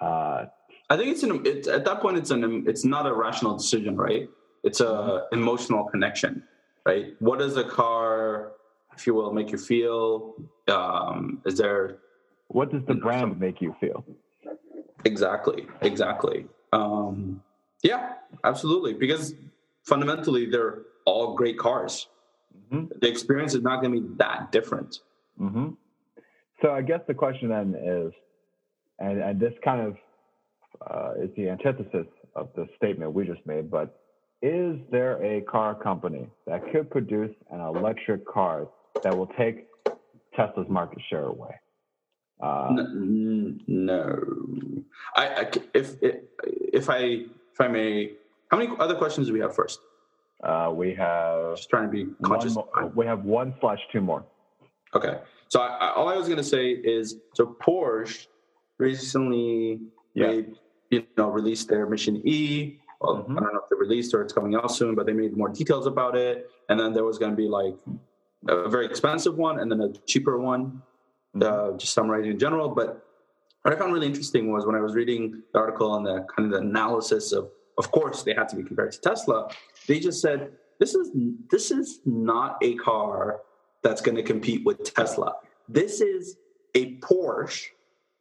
Uh, I think it's an it's at that point it's an it's not a rational decision, right? It's a emotional connection, right? What does a car, if you will, make you feel? Um, is there what does the And brand also- make you feel? exactly exactly? Um, yeah, absolutely. Because fundamentally, they're all great cars. Mm-hmm. The experience is not going to be that different. hmm So I guess the question then is, and, and this kind of uh, is the antithesis of the statement we just made, but is there a car company that could produce an electric car that will take Tesla's market share away? Uh, No, I, I if if I if I may, how many other questions do we have first? uh, we have Just trying to be conscious. more, we have one slash two more. Okay, so I, I, all I was going to say is so Porsche recently Yeah. made you know released their Mission E. Well, Mhm. I don't know if they released or it's coming out soon, but they made more details about it. And then there was going to be like a very expensive one and then a cheaper one. uh, just summarizing in general. But what I found really interesting was when I was reading the article and the kind of the analysis of, of course, they had to be compared to Tesla. They just said this is this is not a car that's going to compete with Tesla. This is a Porsche.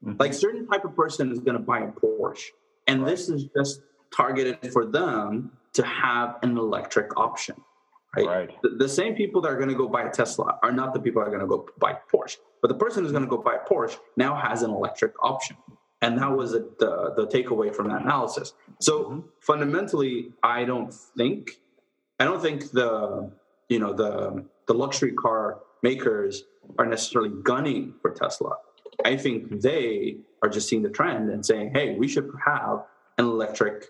Mhm. Like certain type of person is going to buy a Porsche, and this is just targeted for them to have an electric option. Right. Right. The, the same people that are going to go buy a Tesla are not the people that are going to go buy Porsche. But the person who's going to go buy a Porsche now has an electric option. And that was a, the, the takeaway from that analysis. So Mhm. fundamentally, I don't think, I don't think the, you know, the, the luxury car makers are necessarily gunning for Tesla. I think they are just seeing the trend and saying, hey, we should have an electric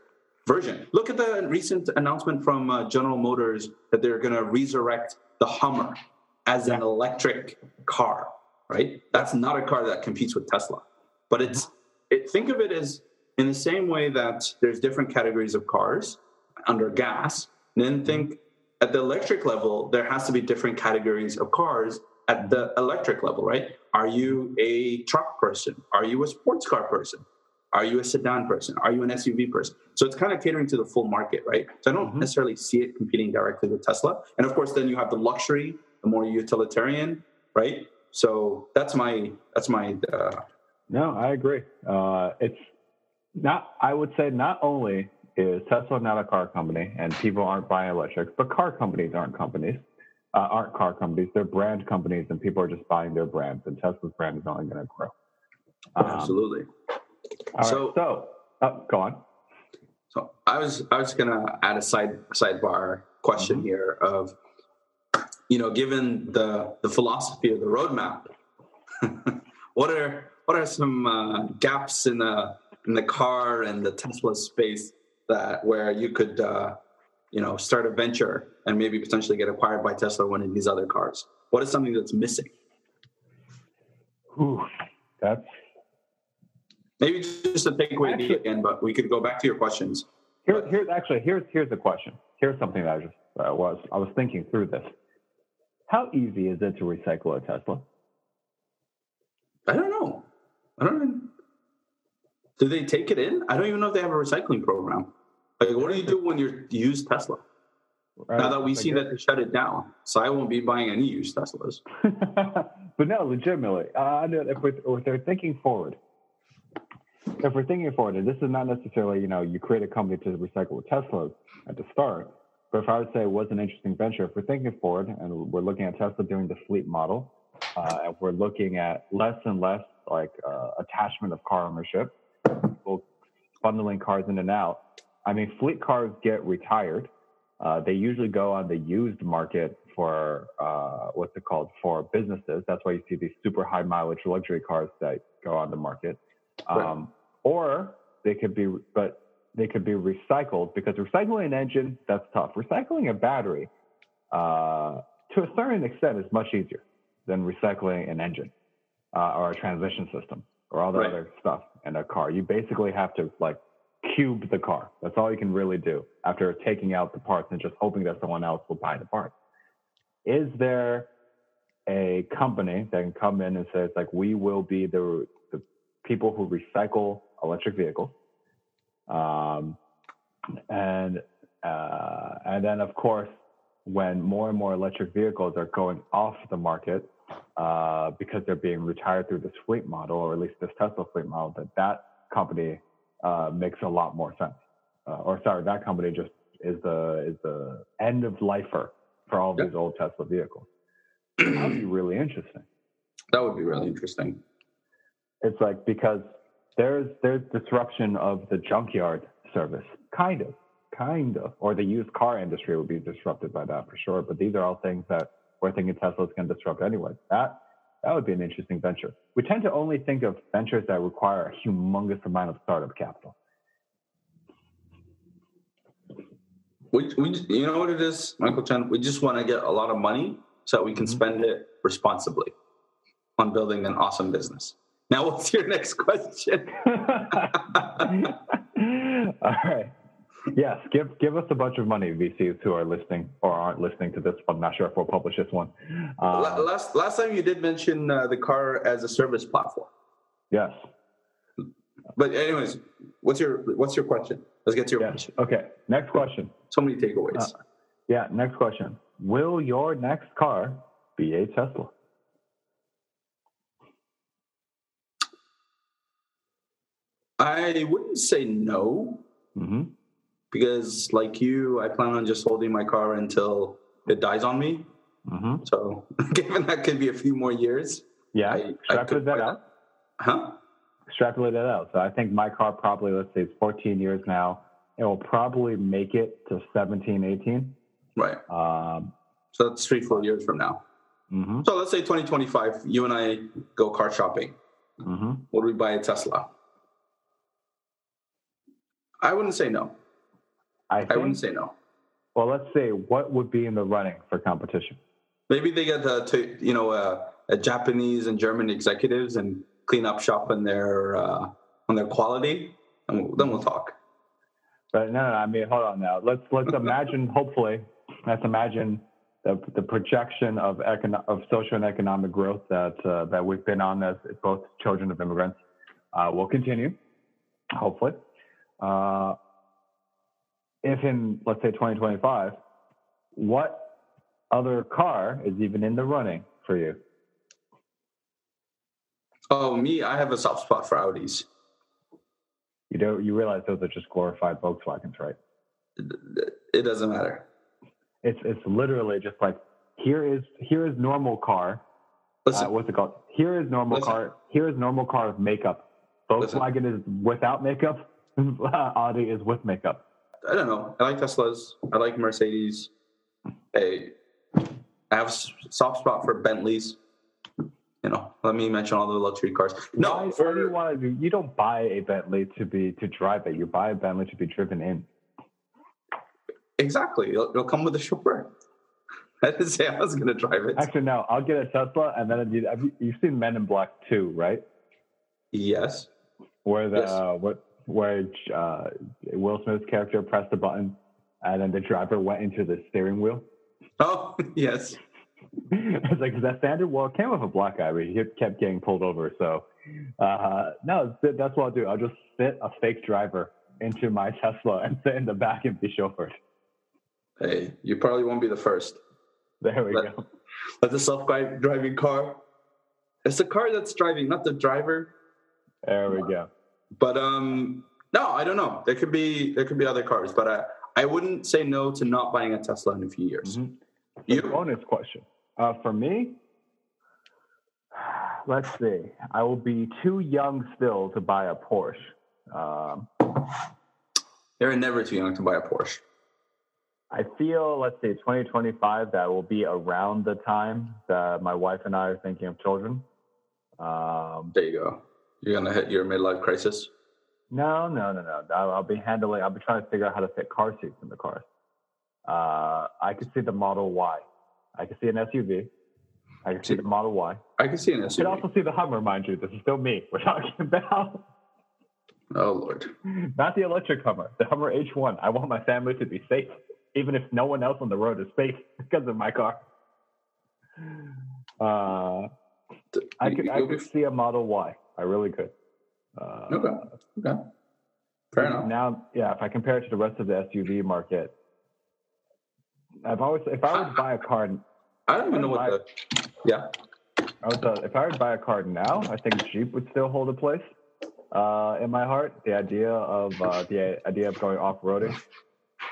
version. Look at the recent announcement from uh, General Motors that they're going to resurrect the Hummer as an electric car, right? That's not a car that competes with Tesla. But it's it, think of it as in the same way that there's different categories of cars under gas, then think at the electric level there has to be different categories of cars at the electric level, right? Are you a truck person? Are you a sports car person? Are you a sedan person? Are you an SUV person? So it's kind of catering to the full market, right? So I don't Mhm. necessarily see it competing directly with Tesla. And of course, then you have the luxury, the more utilitarian, right? So that's my that's my uh, No, I agree. Uh, it's not. I would say not only is Tesla not a car company and people aren't buying electrics, but car companies aren't companies. Uh, aren't car companies. They're brand companies, and people are just buying their brands. And Tesla's brand is only going to grow. Um, absolutely. All right, So- so, oh, go on. So I was I was gonna add a side sidebar question Mhm. here of you know given the the philosophy of the roadmap, what are what are some uh, gaps in the in the car and the Tesla space that where you could uh, you know start a venture and maybe potentially get acquired by Tesla one of these other cars? What is something that's missing? Ooh, that's Maybe just a takeaway Actually- again, but we could go back to your questions. Here, here's actually here's here's the question. Here's something that I just uh, was I was thinking through this. How easy is it to recycle a Tesla? I don't know. I don't know. Do they take it in? I don't even know if they have a recycling program. Like, what do you do when you use Tesla? Right? Now that we see that they shut it down, so I won't be buying any used Teslas. but no, legitimately, uh, I know if, we're, if they're thinking forward, if we're thinking forward, and this is not necessarily, you know, you create a company to recycle Tesla at the start, but if I would say it was an interesting venture, if we're thinking forward and we're looking at Tesla doing the fleet model, uh, and we're looking at less and less like uh, attachment of car ownership, people bundling cars in and out. I mean, fleet cars get retired. Uh, they usually go on the used market for uh, what's it called for businesses. That's why you see these super high mileage luxury cars that go on the market. Um, or they could be, but they could be recycled because recycling an engine that's tough. Recycling a battery, uh, to a certain extent, is much easier. than recycling an engine uh, or a transmission system or all the Right. other stuff in a car. You basically have to like cube the car. That's all you can really do after taking out the parts and just hoping that someone else will buy the parts. Is there a company that can come in and say it's like we will be the people who recycle electric vehicles, um, and uh, and then of course when more and more electric vehicles are going off the market uh, because they're being retired through this fleet model, or at least this Tesla fleet model, that that company uh, makes a lot more sense. Uh, or sorry, that company just is the is the end of lifer for all of Yeah. these old Tesla vehicles. that would be really interesting. That would be really interesting. It's like because there's there's disruption of the junkyard service, kind of, kind of, or the used car industry would be disrupted by that for sure. But these are all things that we're thinking Tesla's going to disrupt anyway. That that would be an interesting venture. We tend to only think of ventures that require a humongous amount of startup capital. We, we, you know what it is, Michael Chen? We just want to get a lot of money so that we can Mhm. spend it responsibly on building an awesome business. Now, what's your next question? all right. Yes, give give us a bunch of money, VCs who are listening or aren't listening to this. I'm not sure if we'll publish this one. Uh, last last time you did mention uh, the car as a service platform. yes. But anyways, what's your what's your question? Let's get to your Yes. question. Okay. Next question. So many takeaways. Uh, Yeah. Next question. Will your next car be a Tesla? I wouldn't say no hmm because, like you, I plan on just holding my car until it dies on me. hmm So, given that could be a few more years, Yeah. I- Extrapolate that out. huh? Extrapolate that out. So I think my car probably, let's say, it's 14 years now. It will probably make it to 17, 18. Right. Um, So that's three, four years from now. hmm So let's say 2025, you and I go car shopping. hmm Would we buy a Tesla? I wouldn't say no. I I wouldn't say no. well, let's say what would be in the running for competition? Maybe they get uh, to you know uh, uh, Japanese and German executives and clean up shop on their uh, on their quality, and we'll, then we'll talk. But no, no, I mean, hold on now. Let's let's imagine. hopefully, let's imagine the the projection of econo- of social and economic growth that uh, that we've been on as both children of immigrants uh, will continue. Hopefully, uh, if in let's say 2025, what other car is even in the running for you? Oh, me, I have a soft spot for Audis. You don't you realize those are just glorified Volkswagens, right? It, doesn't matter. It's it's literally just like here is here is normal car. Listen, uh, what's it called? Here is normal Listen. car. Here is normal car with makeup. Listen. Volkswagen is without makeup. Audi is with makeup. I don't know. I like Teslas. I like Mercedes. Hey, I have soft spot for Bentleys. You know, let me mention all the luxury cars. No, why, for, do you want to? do- You don't buy a Bentley to be to drive it. You buy a Bentley to be driven in. exactly. It'll, it'll come with a chauffeur. I didn't say I was going to drive it. Actually, no. I'll get a Tesla, and then you, have you, you've seen Men in Black 2, right? Yes. Where the Yes. uh, what where uh, Will Smith's character pressed the button, and then the driver went into the steering wheel. Oh, yes. I was like, is that standard? Well, it came with a black guy, but he kept getting pulled over. So, uh, no, that's that's what I'll do. I'll just fit a fake driver into my Tesla and sit in the back and be chauffeured. Hey, you probably won't be the first. There we But- go. But the self-driving car, it's the car that's driving, not the driver. There we go. But um, no, I don't know. There could be there could be other cars, but I I wouldn't say no to not buying a Tesla in a few years. Mhm. You? Bonus question. Uh, for me, let's see. I will be too young still to buy a Porsche. Um, You're never too young to buy a Porsche. I feel, let's see, 2025, that will be around the time that my wife and I are thinking of children. Um, There you go. You're gonna hit your midlife crisis. no, no, no, no. I'll, I'll be handling, I'll be trying to figure out how to fit car seats in the cars. Uh, I could see the Model Y. I could see an SUV. I can see the Model Y. I can see an SUV. I can also see the Hummer, mind you. This is still me. We're talking about Oh lord. not the electric Hummer, the Hummer H1. I want my family to be safe, even if no one else on the road is safe because of my car. Uh, I could, I could see a Model Y. I really could. Uh, Okay. Okay. Fair enough. Now, yeah, if I compare it to the rest of the SUV market, I've always, if I would buy a car, I don't even know what the. Yeah. I would, uh, if I would buy a car now, I think Jeep would still hold a place uh, in my heart. The idea of uh, the idea of going off roading.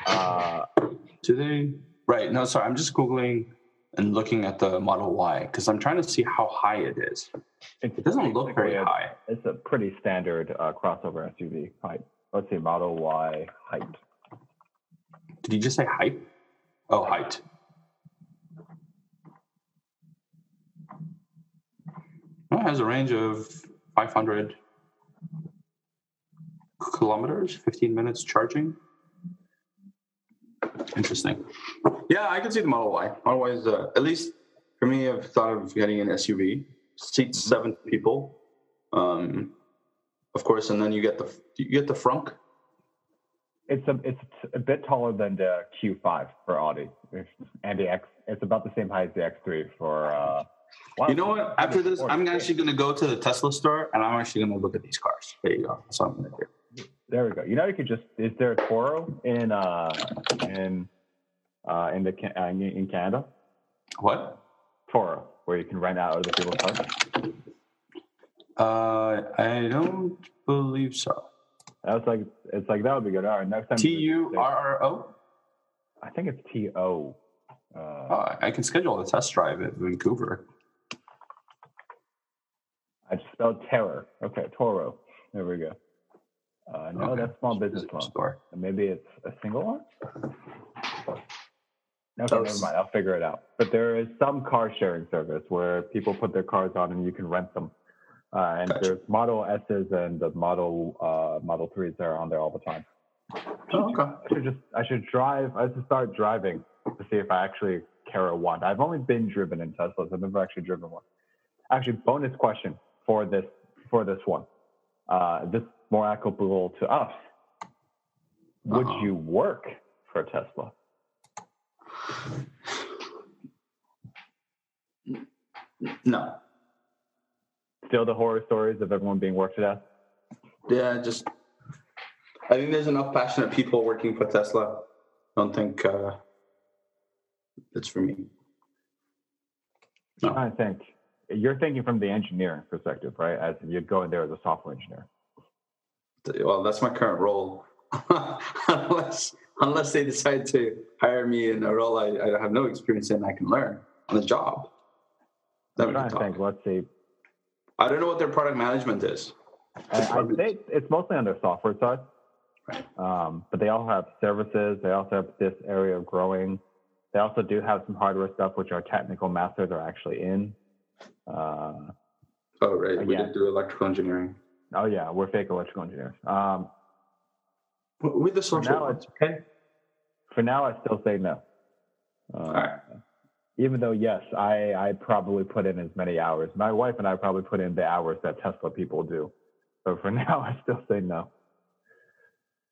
Uh, Do they? Right. No, sorry. I'm just googling and looking at the Model Y because I'm trying to see how high it is. It doesn't look very high. It's a pretty standard uh, crossover SUV height. Let's see, Model Y height. Did you just say height? Oh, height. Oh, it has a range of 500 kilometers, 15 minutes charging. Interesting. Yeah, I can see the Model Y. Model Y is uh, at least for me. I've thought of getting an SUV. Seats seven people. Um, of course, and then you get the you get the frunk. It's a it's a bit taller than the Q5 for Audi, and the X. It's about the same height as the X3 for. Uh, wow. You know what? After this, I'm actually going to go to the Tesla store and I'm actually going to look at these cars. There you go. That's what I'm going to do. There we go. You know, you could just. Is there a Turo in uh in uh in the uh, in Canada? What? Turo, where you can rent out other people's cars. Uh, I don't believe so. That's like it's like that would be good. All right, next time. T U R R O. I think it's T O. Uh, Oh, I can schedule a test drive at Vancouver. I just spelled terror. Okay, Turo. There we go. Uh, no, Okay. that's small business loan. store. Maybe it's a single one. Okay, never mind. I'll figure it out. But there is some car sharing service where people put their cars on and you can rent them. Uh, and Gotcha. there's Model S's and the Model uh, Model Threes that are on there all the time. Oh, okay. I should just I should drive. I should start driving to see if I actually care a want. I've only been driven in Teslas. I've never actually driven one. Actually, bonus question for this for this one. Uh, this is more applicable to us. Would Uh-huh. you work for Tesla? No. Still the horror stories of everyone being worked to death. Yeah, just. I think there's enough passionate people working for Tesla. I don't think uh, it's for me. Trying to think. You're thinking from the engineering perspective, right? As you'd go in there as a software engineer. Well, that's my current role. unless unless they decide to hire me in a role I, I have no experience in, I can learn on the job. Then I'm trying to think. Let's see. I don't know what their product management is. I, I'd it's mostly on their software side. Um, but they all have services. They also have this area of growing. They also do have some hardware stuff, which our technical masters are actually in. Uh, Oh, right. We Yeah. did do electrical engineering. Oh yeah, we're fake electrical engineers. Um, With the social now ones, okay? for now, I still say no. Uh, All right. Even though yes, I I probably put in as many hours. My wife and I probably put in the hours that Tesla people do. But for now, I still say no.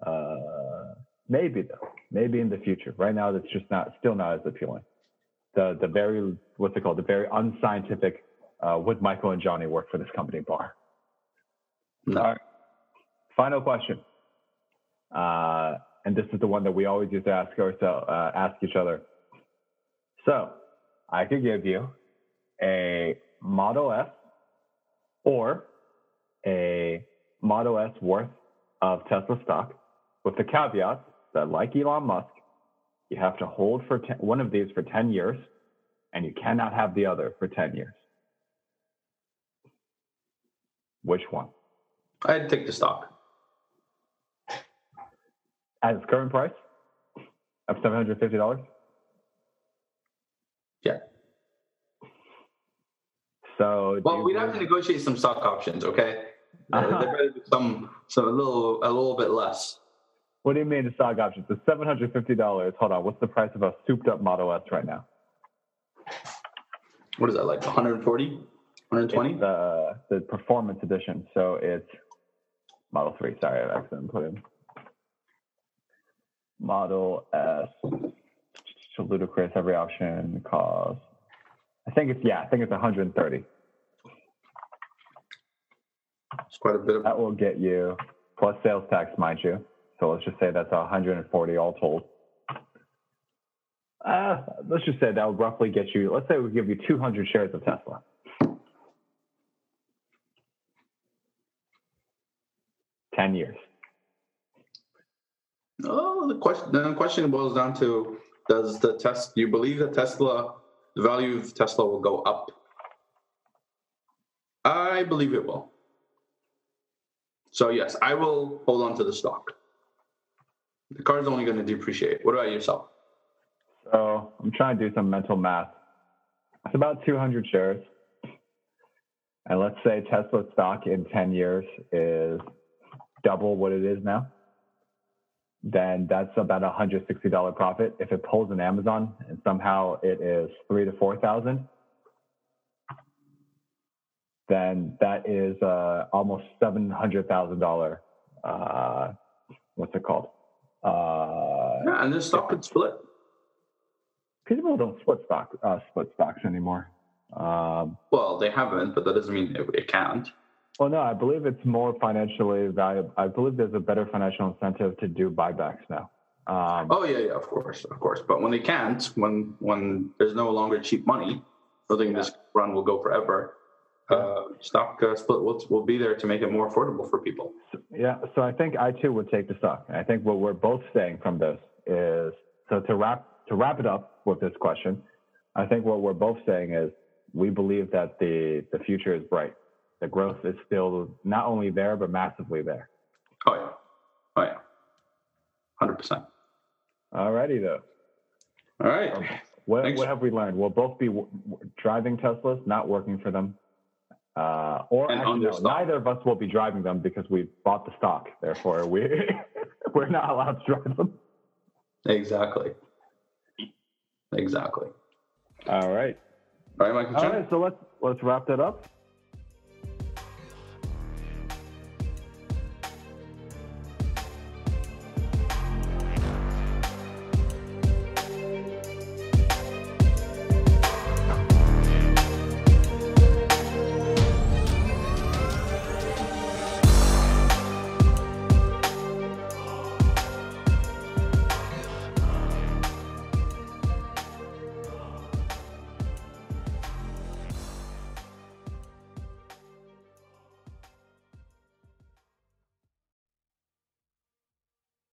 Uh, maybe though, maybe in the future. Right now, that's just not still not as appealing. The the very what's it called? The very unscientific. Uh, would Michael and Johnny work for this company bar? No. All right. Final question. Uh, and this is the one that we always used to ask ourselves, uh, ask each other. So, I could give you a Model S or a Model S worth of Tesla stock, with the caveat that, like Elon Musk, you have to hold for ten, one of these for 10 years, and you cannot have the other for 10 years. Which one? I'd take the stock. At its current price of $750? Yeah. So, Well, we'd have to negotiate some stock options, okay? Uh, Uh-huh. there better be some, some a little, a little bit less. What do you mean the stock options? The seven hundred fifty dollars. Hold on, what's the price of a souped up Model S right now? what is that like 140, 120? It's the the performance edition. So it's Model Three. Sorry, I accidentally put in Model S. So ludicrous. Every option costs. I think it's yeah. I think it's 130. It's quite a bit of. That will get you plus sales tax, mind you. So let's just say that's 140 all told. Uh, let's just say that would roughly get you. Let's say we give you 200 shares of Tesla. Ten years. Oh, the question. The question boils down to: Does the test? Do you believe that Tesla, the value of Tesla, will go up? I believe it will. So yes, I will hold on to the stock. The car is only going to depreciate. What about yourself? So I'm trying to do some mental math. It's about 200 shares. And let's say Tesla stock in 10 years is double what it is now. Then that's about a $160 profit. If it pulls an Amazon and somehow it is three to 4,000, then that is uh, almost $700,000. Uh, what's it called? Uh, Yeah, and this stock could split. people don't split stock uh, split stocks anymore. Um, Well, they haven't, but that doesn't mean it, it can't. Well, no, I believe it's more financially valuable. I believe there's a better financial incentive to do buybacks now. Um, Oh yeah, yeah, of course, of course. But when they can't, when when there's no longer cheap money, building this run will go forever. Uh, stock uh, split will, will be there to make it more affordable for people. Yeah, so I think I too would take the stock. And I think what we're both saying from this is so to wrap to wrap it up with this question, I think what we're both saying is we believe that the the future is bright. The growth is still not only there but massively there. Oh yeah, oh yeah, hundred percent. Alrighty though. All right. What, Thanks. what have we learned? We'll both be w- w- driving Teslas, not working for them. Uh, or actually, no, neither of us will be driving them because we bought the stock. Therefore, we we're not allowed to drive them. Exactly. Exactly. All right. All right, Michael. All right. So let's let's wrap that up.